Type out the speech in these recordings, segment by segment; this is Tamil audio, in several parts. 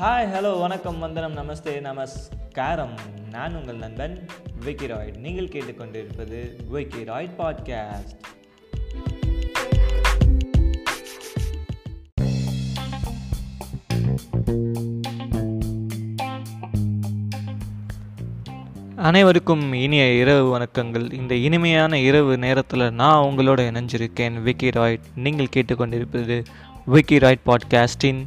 ஹாய் ஹலோ வணக்கம் வந்தனம் நமஸ்தே நமஸ்காரம். நான் உங்கள் நண்பன் விக்கிராய்ட் நீங்கள் கேட்டுக்கொண்டிருப்பது விக்கிராய்ட் பாட்காஸ்ட் அனைவருக்கும் இனிய இரவு வணக்கங்கள். இந்த இனிமையான இரவு நேரத்தில் நான் உங்களோட இணைஞ்சிருக்கேன் விக்கி ராய்ட் நீங்கள் கேட்டுக்கொண்டிருப்பது விக்கி ராய்ட் பாட்காஸ்டின்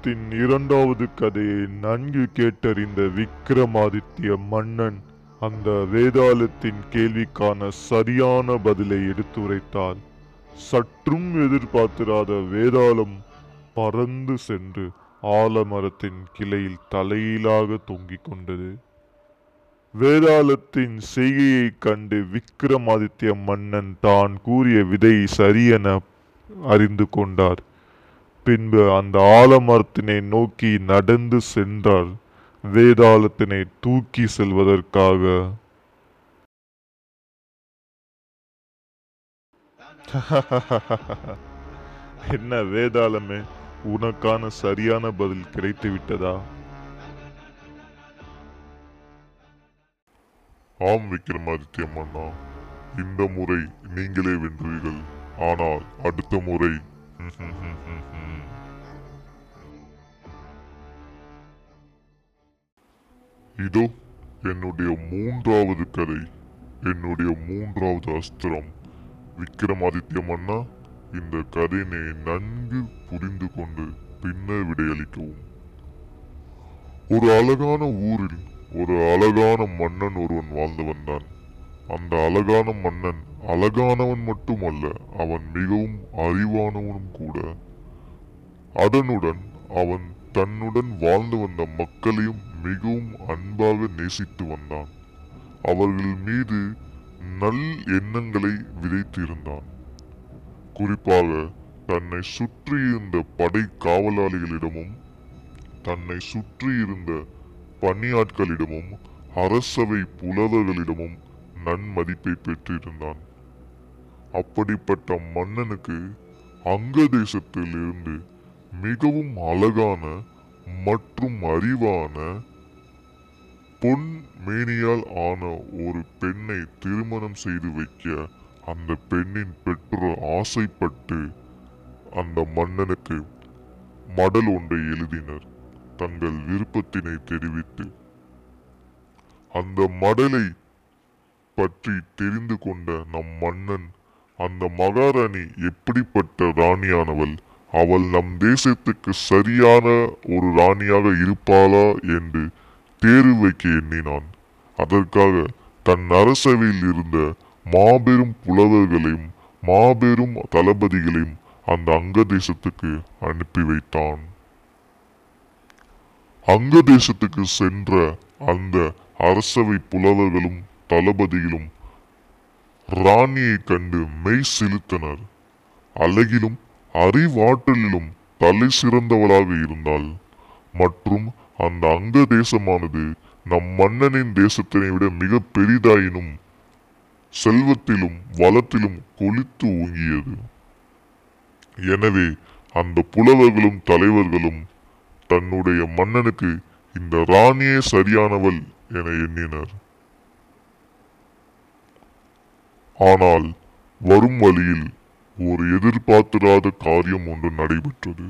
வேதாளத்தின் இரண்டாவது கதையை நன்கு கேட்டறிந்த விக்ரமாதித்ய மன்னன் அந்த வேதாளத்தின் கேள்விக்கான சரியான பதிலை எடுத்துரைத்தார் சற்றும் எதிர்பார்த்திராத வேதாளம் பறந்து சென்று ஆலமரத்தின் கிளையில் தலையிலாக தொங்கிக் கொண்டது. வேதாளத்தின் செய்கையைக் கண்டு விக்ரமாதித்ய மன்னன் தான் கூறிய விதை சரியென அறிந்து கொண்டார். பின்பு அந்த ஆலமரத்தினை நோக்கி நடந்து சென்றார். வேதாளத்தினை தூக்கி செல்வதற்காக. என்ன வேதாளமே உனக்கான சரியான பதில் கிடைத்து விட்டதா ஆம் விக்ரமாதித்யம் அண்ணா இந்த முறை நீங்களே வென்றீர்கள். ஆனால் அடுத்த முறை இதோ என்னுடைய மூன்றாவது கதை என்னுடைய மூன்றாவது அஸ்திரம். விக்ரமாதித்ய மன்னா இந்த கதையினை நன்கு புரிந்து கொண்டு பின்னர் விடையளிக்கவும். ஒரு அழகான ஊரில் ஒரு அழகான மன்னன் ஒருவன் வாழ்ந்து வந்தான். அந்த அழகான மன்னன் அழகானவன் மட்டுமல்ல அவன் மிகவும் அறிவானவனும் கூட. அதனுடன் அவன் தன்னுடன் வாழ்ந்து வந்த மக்களையும் மிகவும் அன்பாக நேசித்து வந்தான். அவர்கள் மீது நல் எண்ணங்களை விதைத்திருந்தான். குறிப்பாக தன்னை சுற்றியிருந்த படை காவலாளிகளிடமும் தன்னை சுற்றியிருந்த பணியாட்களிடமும் அரசவை புலவர்களிடமும் நன்மதிப்பை பெற்றிருந்தான். அப்படிப்பட்ட மன்னனுக்கு அங்க தேசத்திலிருந்து மிகவும் அழகான மற்றும் அறிவான பொன் மேனியால் ஆன ஒரு பெண்ணை திருமணம் செய்து வைக்க அந்த பெண்ணின் பெற்றோர் ஆசைப்பட்டு அந்த மன்னனுக்கு மடல் ஒன்றை எழுதினர். தங்கள் விருப்பத்தினை தெரிவித்து அந்த மடலை பற்றி தெரிந்து கொண்ட நம் மன்னன் அந்த மகாராணி எப்படிப்பட்ட ராணியானவள்? அவள் நம் தேசத்துக்கு சரியான ஒரு ராணியாக இருப்பாளா என்று தேர்வு வைக்க எண்ணினான். அதற்காக தன் அரசவையில் இருந்த மாபெரும் புலவர்களையும் மாபெரும் தளபதிகளையும் அந்த அங்க தேசத்துக்கு அனுப்பி வைத்தான். அங்க தேசத்துக்கு சென்ற அந்த அரசவை புலவர்களும் தளபதியிலும் ராணியை கண்டு மெய் செலுத்தனர். அழகிலும் அறிவாற்றலிலும் தலை சிறந்தவளாக இருந்தாள். மற்றும் அந்த அங்க தேசமானது நம் மன்னனின் தேசத்தினை விட மிக பெரிதாயினும் செல்வத்திலும் வளத்திலும் கொளித்து ஓங்கியது. எனவே அந்த புலவர்களும் தலைவர்களும் தன்னுடைய மன்னனுக்கு இந்த ராணியே சரியானவள் என எண்ணினர். ஆனால் வரும் வழியில் ஒரு எதிர்பார்த்திராத காரியம் ஒன்று நடைபெற்றது.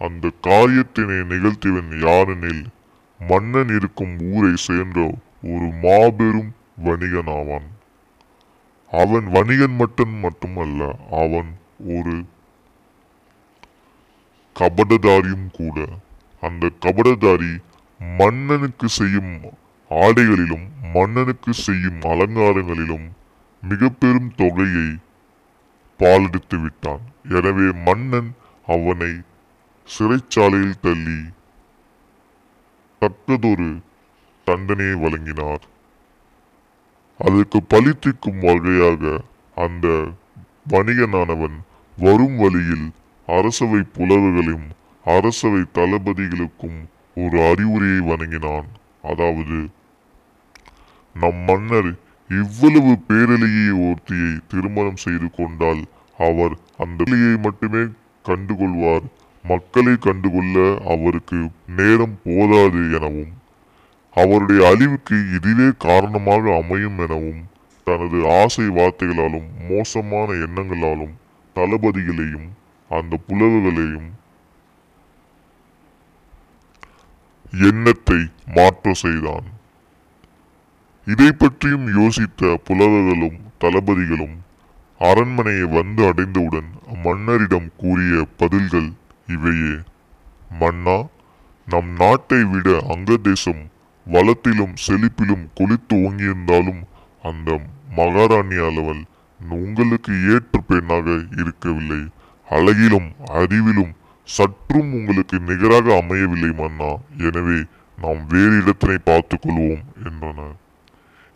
அந்த காரியத்தினை நிகழ்த்தியவன் யாரெனில் மன்னன் இருக்கும் ஊரை சேர்ந்த ஒரு மாபெரும் வணிகன் ஆவான் அவன் வணிகன் மட்டும் மட்டுமல்ல அவன் ஒரு கபடதாரியும் கூட. அந்த கபடதாரி மன்னனுக்கு செய்யும் ஆடைகளிலும் மன்னனுக்கு செய்யும் அலங்காரங்களிலும் மிக பெரும் தொகையை பாலெடுத்து விட்டான். எனவே மன்னன் அவனை சிறைச்சாலையில் தள்ளி தக்கதொரு தண்டனையை வழங்கினார். அதற்கு பழித்திக்கும் வகையாக அந்த வணிகனானவன் வரும் வழியில் அரசவை புலவர்களையும் அரசவை தளபதிகளுக்கும் ஒரு அறிவுரையை வழங்கினான் அதாவது நம் மன்னர் இவ்வளவு பேரழியை ஒருத்தியை திருமணம் செய்து கொண்டால் அவர் அந்த பிள்ளையை மட்டுமே கண்டுகொள்வார். மக்களை கண்டுகொள்ள அவருக்கு நேரம் போதாது எனவும் அவருடைய அழிவுக்கு இதுவே காரணமாக அமையும் எனவும் தனது ஆசை வார்த்தைகளாலும் மோசமான எண்ணங்களாலும் தளபதிகளையும் அந்த புலவுகளையும் எண்ணத்தை மாற்ற செய்தான். இதை பற்றியும் யோசித்த புலவர்களும் தளபதிகளும் அரண்மனையை வந்து அடைந்தவுடன் மன்னரிடம் கூறிய பதில்கள் இவையே. மன்னா நம் நாட்டை விட அங்க தேசம் வளத்திலும் செழிப்பிலும் கொளித்து ஓங்கியிருந்தாலும் அந்த மகாராணி அளவல் உங்களுக்கு ஏற்ற பெண்ணாக இருக்கவில்லை. அழகிலும் அறிவிலும் சற்றும் உங்களுக்கு நிகராக அமையவில்லை மன்னா. எனவே நாம் வேறு இடத்தினை பார்த்துக் கொள்வோம் என்றனர்.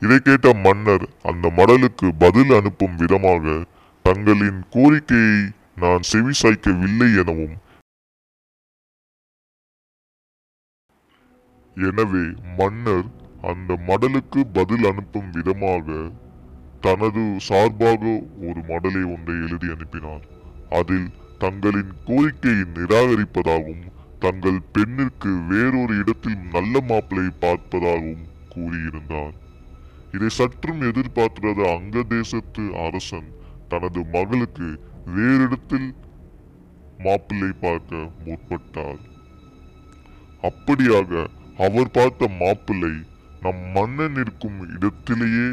இதை கேட்ட மன்னர் அந்த மடலுக்கு பதில் அனுப்பும் விதமாக தங்களின் கோரிக்கையை நான் செவிசாய்க்கவில்லை எனவும் எனவே மன்னர் அந்த மடலுக்கு பதில் அனுப்பும் விதமாக தனது சார்பாக ஒரு மடலை ஒன்றை எழுதி அனுப்பினார். அதில் தங்களின் கோரிக்கையை நிராகரிப்பதாகவும் தங்கள் பெண்ணிற்கு வேறொரு இடத்தில் நல்ல மாப்பிளை பார்ப்பதாகவும் கூறியிருந்தார். இதை சற்றும் எதிர்பார்த்திராத அங்க தேசத்து அரசன் தனது மகளுக்கு வேறிடத்தில் மாப்பிள்ளை பார்க்க முற்பட்டார். அப்படியாக அவர் பார்த்த மாப்பிள்ளை நம் மன்னன் இருக்கும் இடத்திலேயே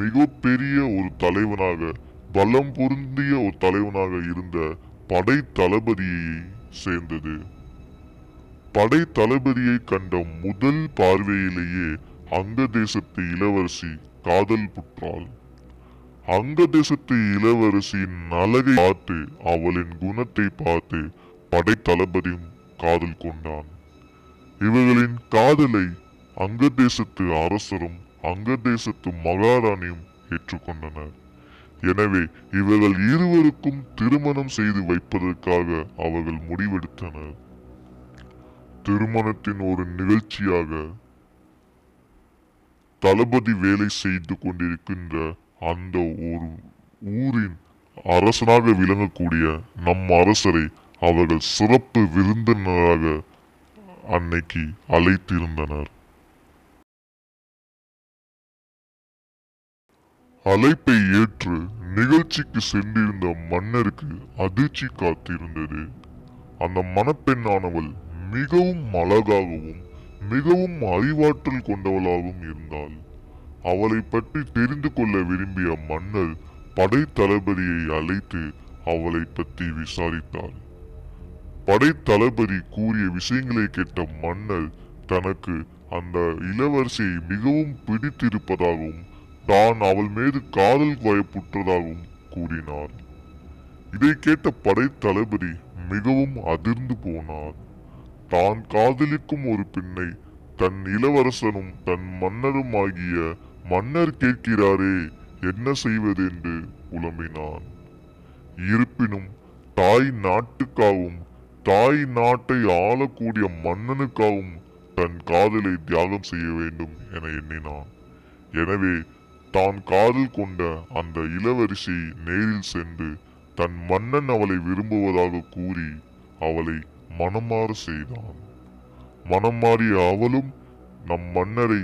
மிக பெரிய ஒரு தலைவனாக பலம் பொருந்திய ஒரு தலைவனாக இருந்த படை தளபதியை சேர்ந்தது. படை தளபதியை கண்ட முதல் பார்வையிலேயே அங்க தேசத்து இளவரசி காதல் புற்றாள். அங்க தேசத்து இளவரசியின் அழகை பார்த்து அவளின் குணத்தை பார்த்து படை தளபதியும் காதல் கொண்டான். இவர்களின் காதலை அங்க தேசத்து அரசரும் அங்க தேசத்து மகாராணியும் ஏற்றுக்கொண்டனர் எனவே இவர்கள் இருவருக்கும் திருமணம் செய்து வைப்பதற்காக அவர்கள் முடிவெடுத்தனர். திருமணத்தின் ஒரு நிகழ்ச்சியாக தளபதி வேலை செய்து கொண்டிருக்கின்ற அந்த ஒரு ஊரின் அரசனாக விளங்கக்கூடிய நம் அரசரை அவர்கள் சிறப்பு விருந்தினராக அன்னைக்கு அழைத்திருந்தனர். அழைப்பை ஏற்று நிகழ்ச்சிக்கு சென்றிருந்த மன்னருக்கு அதிர்ச்சி காத்திருந்தது. அந்த மணப்பெண்ணானவள் மிகவும் அழகாகவும் மிகவும் அறிவாற்றல் கொண்டவளாகவும் இருந்தாள். அவளை பற்றி தெரிந்து கொள்ள விரும்பிய மன்னர் படைத்தளபதியை அழைத்து அவளை பற்றி விசாரித்தார். படைத்தளபதி கூறிய விஷயங்களை கேட்ட மன்னர் தனக்கு அந்த இளவரசியை மிகவும் பிடித்திருப்பதாகவும் தான் அவள் மீது காதல் வயப்புற்றதாகவும் கூறினார். இதை கேட்ட படைத்தளபதி மிகவும் அதிர்ந்து போனார். தான் காதலிக்கும் ஒரு பெண்ணை தன் இளவரசனும் தன் மன்னரும் ஆகிய மன்னர் கேட்கிறாரே என்ன செய்வது என்று புலம்பினான். இருப்பினும் தாய் நாட்டுக்காகவும் தாய் நாட்டை ஆளக்கூடிய மன்னனுக்காகவும் தன் காதலை தியாகம் செய்ய வேண்டும் என எண்ணினான். எனவே தான் காதல் கொண்ட அந்த இளவரசி நேரில் சென்று தன் மன்னன் அவளை விரும்புவதாக கூறி அவளை மனமாற செய்தான். மனம் மாறிய அவளும் நம் மன்னரை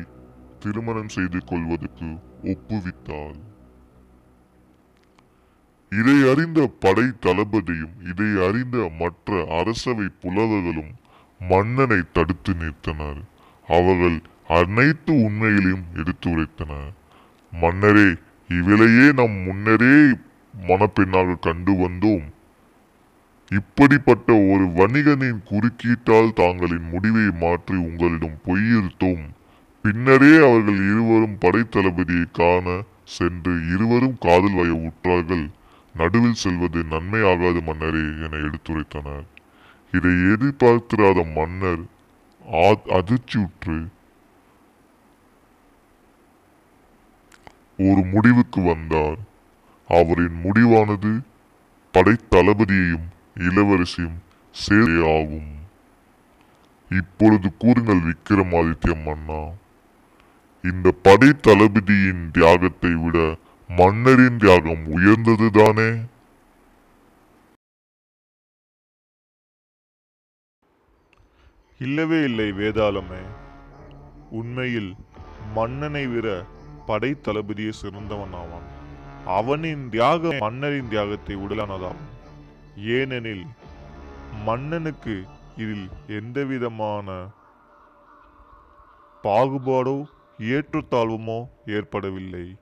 திருமணம் செய்து கொள்வதற்கு ஒப்புவித்தாள். இதை அறிந்த படை தளபதியும் இதை அறிந்த மற்ற அரசவை புலவர்களும் மன்னனை தடுத்து நிறுத்தனர். அவர்கள் அனைத்து உண்மைகளையும் எடுத்துரைத்தனர் மன்னரே இவளையே நம் முன்னரே மணப்பெண்ணாக கண்டு வந்தோம். இப்படிப்பட்ட ஒரு வணிகனின் குறுக்கீட்டால் தாங்களின் முடிவை மாற்றி உங்களிடம் பொய்யிருத்தோம். பின்னரே அவர்கள் இருவரும் படைத்தளபதியை காண சென்று இருவரும் காதல் வய உற்றார்கள் நடுவில் செல்வது நன்மையாகாது மன்னரே என எடுத்துரைத்தனர். இதை எதிர்பார்த்திராத மன்னர் அதிர்ச்சியுற்று ஒரு முடிவுக்கு வந்தார். அவரின் முடிவானது படைத்தளபதியையும் இளவரசியும் சேரே ஆகும் இப்பொழுது கூறுங்கள் விக்ரமாதித்ய மன்னா இந்த படை தளபதியின் தியாகத்தை விட மன்னரின் தியாகம் உயர்ந்ததுதானே? இல்லவே இல்லை வேதாளமே. உண்மையில் மன்னனை விட படை தளபதியே சிறந்தவன் ஆவான் அவனின் தியாகம் மன்னரின் தியாகத்தை உடலானதாகும் ஏனெனில் மன்னனுக்கு இதில் எந்தவிதமான பாகுபாடோ ஏற்றுத்தாழ்வுமோ ஏற்படவில்லை.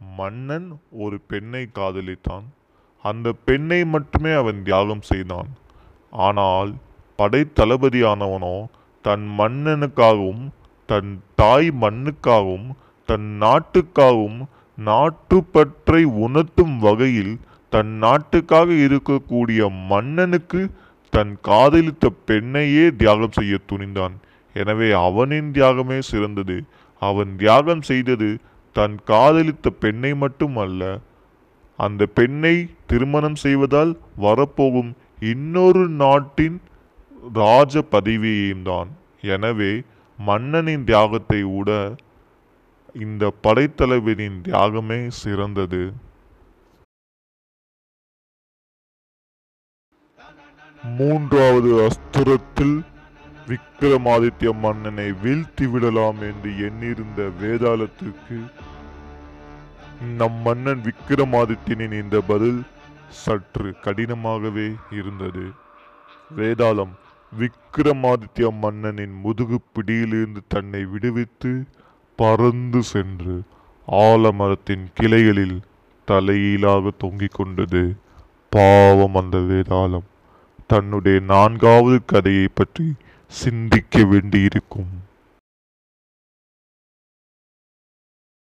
மன்னன் ஒரு பெண்ணை காதலித்தான். அந்த பெண்ணை மட்டுமே அவன் தியாகம் செய்தான். ஆனால் படைத்தளபதியானவனோ தன் மன்னனுக்காகவும் தன் தாய் மண்ணுக்காகவும் தன் நாட்டுக்காகவும் நாட்டுப்பற்றை உணர்த்தும் வகையில் தன் நாட்டுக்காக இருக்கக்கூடிய மன்னனுக்கு தன் காதலித்த பெண்ணையே தியாகம் செய்ய துணிந்தான். எனவே அவனின் தியாகமே சிறந்தது. அவன் தியாகம் செய்தது தன் காதலித்த பெண்ணை மட்டும் அல்ல அந்த பெண்ணை திருமணம் செய்வதால் வரப்போகும் இன்னொரு நாட்டின் ராஜ பதவியையும் தான் எனவே மன்னனின் தியாகத்தை விட இந்த படைத்தலைவரின் தியாகமே சிறந்தது. மூன்றாவது அஸ்திரத்தில் விக்ரமாதித்ய மன்னனை வீழ்த்தி விடலாம் என்று எண்ணியிருந்த வேதாளத்துக்கு நம் மன்னன் விக்ரமாதித்யனின் இந்த பதில் சற்று கடினமாகவே இருந்தது. வேதாளம் விக்ரமாதித்ய மன்னனின் முதுகு பிடியிலிருந்து தன்னை விடுவித்து பறந்து சென்று ஆலமரத்தின் கிளைகளில் தலையீழாக தொங்கிக் கொண்டது. பாவம் அந்த வேதாளம். தன்னுடைய நான்காவது கதையை பற்றி சிந்திக்க வேண்டியிருக்கும்.